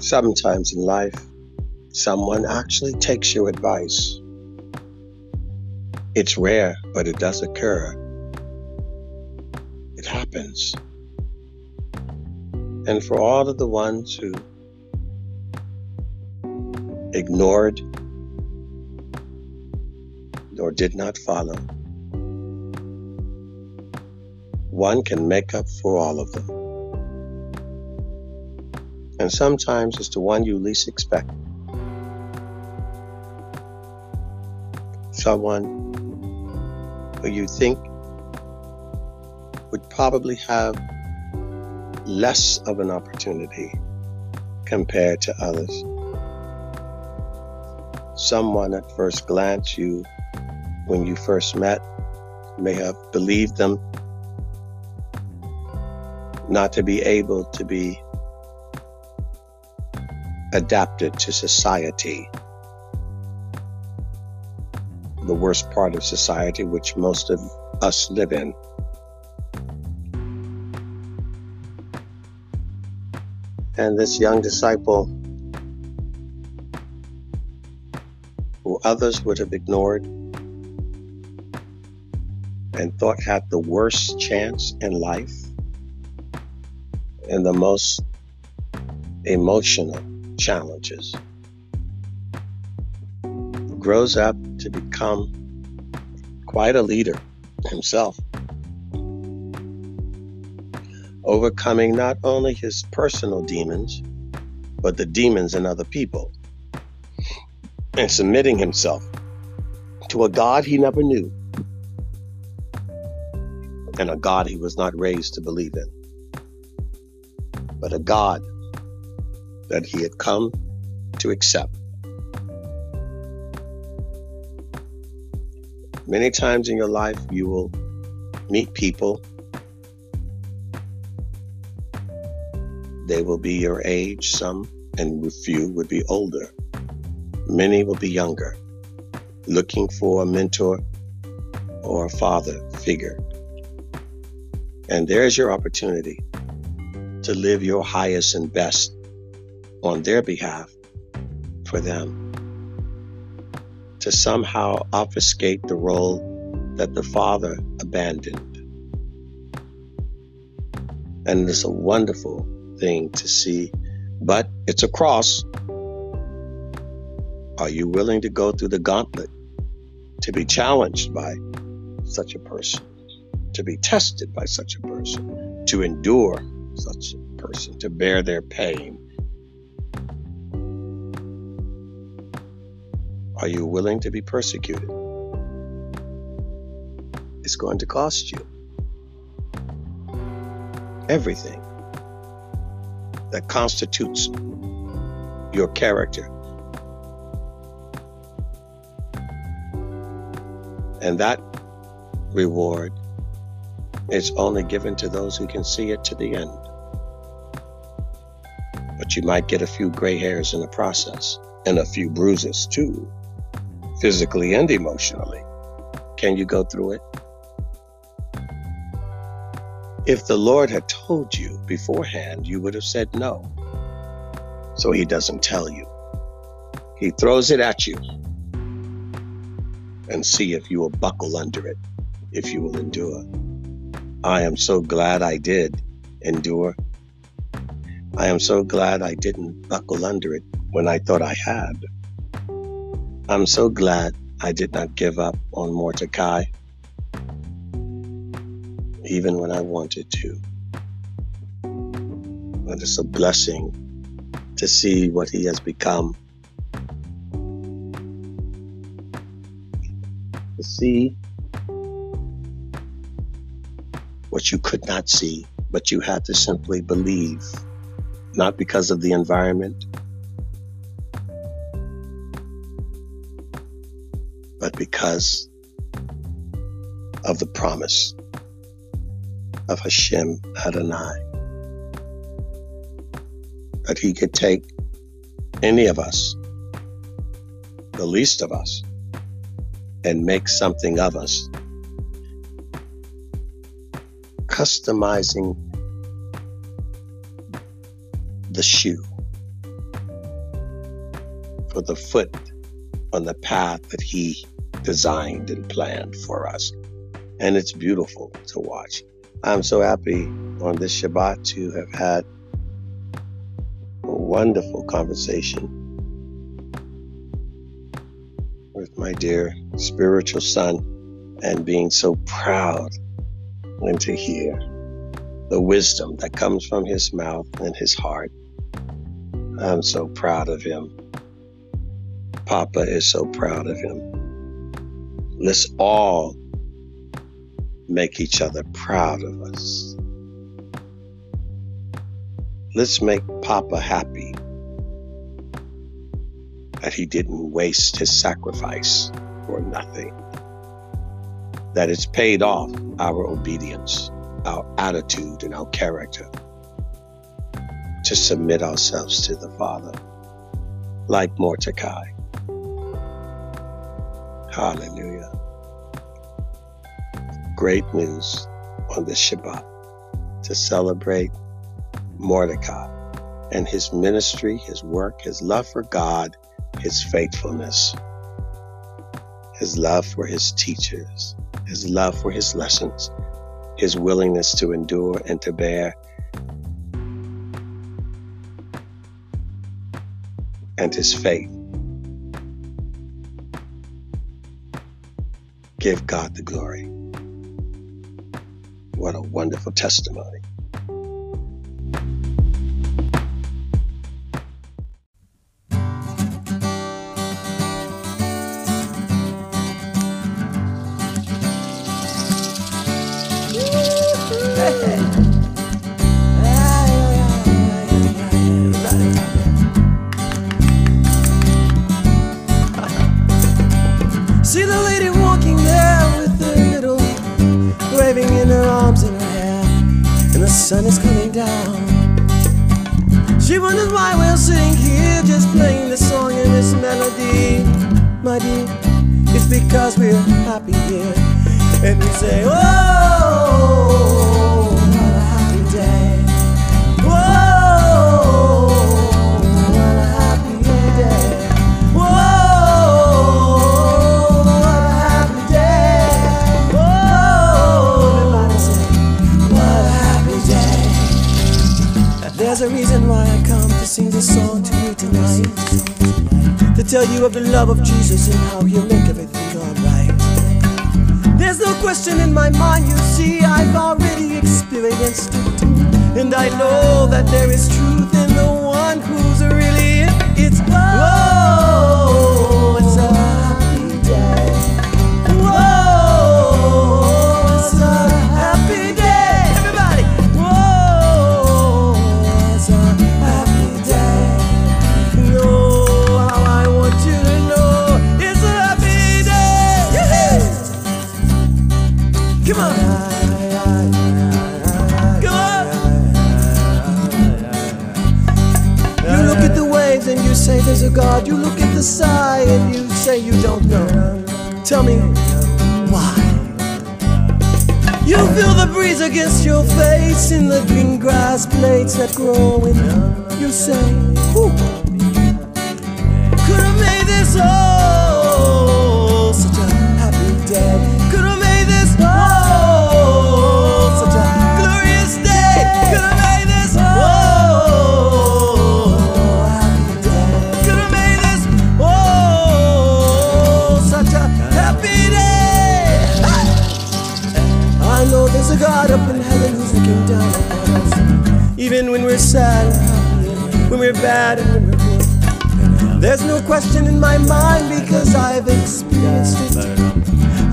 Sometimes in life, someone actually takes your advice. It's rare, but it does occur. It happens. And for all of the ones who ignored or did not follow, one can make up for all of them. And sometimes it's the one you least expect. Someone who you think would probably have less of an opportunity compared to others. Someone at first glance you, when you first met, may have believed them not to be able to be adapted to society. The worst part of society, which most of us live in. And this young disciple, who others would have ignored and thought had the worst chance in life, and the most emotional challenges. Grows up to become quite a leader himself, overcoming not only his personal demons, but the demons in other people, and submitting himself to a God he never knew and a God he was not raised to believe in. But a God that he had come to accept. Many times in your life, you will meet people. They will be your age, some, and few would be older. Many will be younger, looking for a mentor or a father figure. And there's your opportunity to live your highest and best on their behalf for them. To somehow obfuscate the role that the Father abandoned. And it's a wonderful thing to see, but it's a cross. Are you willing to go through the gauntlet to be challenged by such a person, to be tested by such a person, to endure such a person to bear their pain? Are you willing to be persecuted? It's going to cost you everything that constitutes your character. And that reward is only given to those who can see it to the end but you might get a few gray hairs in the process and a few bruises too, physically and emotionally. Can you go through it? If the Lord had told you beforehand, you would have said no. So he doesn't tell you. He throws it at you and see if you will buckle under it, if you will endure. I am so glad I did endure I am so glad I didn't buckle under it when I thought I had. I'm so glad I did not give up on Mortekai, even when I wanted to. But it's a blessing to see what he has become. To see what you could not see, but you had to simply believe not because of the environment, because of the promise of Hashem Adonai. That he could take any of us, the least of us, and make something of us, customizing the shoe for the foot on the path that He designed and planned for us. And it's beautiful to watch. I'm so happy on this Shabbat to have had a wonderful conversation with my dear spiritual son and being so proud when to hear the wisdom that comes from his mouth and his heart. I'm so proud of him. Papa is so proud of him. Let's all make each other proud of us. Let's make Papa happy that he didn't waste his sacrifice for nothing. That it's paid off our obedience, our attitude, and our character to submit ourselves to the Father, like Mortekai. Hallelujah. Great news on the Shabbat to celebrate Mortekai and his ministry, his work, his love for God, his faithfulness, his love for his teachers, his love for his lessons, his willingness to endure and to bear, and his faith. Give God the glory. What a wonderful testimony. Is coming down. She wonders why we're sitting here just playing this song and this melody. My dear, it's because we're happy here. And we say, Oh, There's a reason why I come to sing this song to you tonight. To tell you of the love of Jesus and how he'll make everything alright. There's no question in my mind, you see, I've already experienced it. And I know that there is truth in the one who's really it. It's whoa, Come on. Come on. You look at the waves and you say there's a God. You look at the sky and you say you don't know. Tell me why. You feel the breeze against your face in the green grass blades that grow in you say, Who could have made this oh sad when we're bad and when we're good. There's no question in my mind because I've experienced it.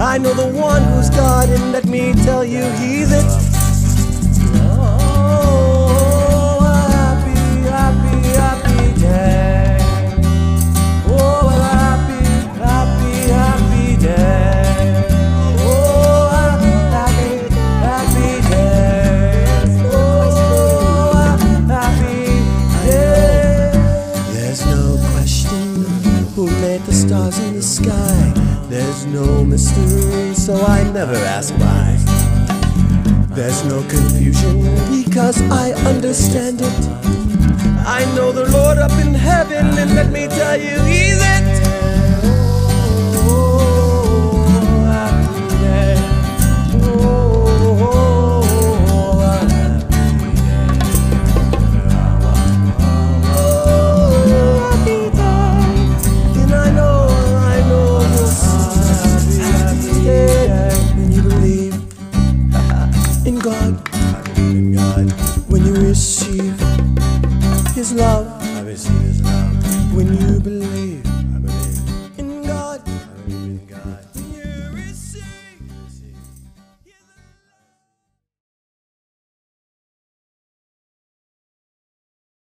I know the one who's God, and let me tell you, He's never ask why. There's no confusion because I understand it. I know the Lord up in heaven, and let me tell you, He's in God. In God. When you receive His love. I receive His love. When you believe.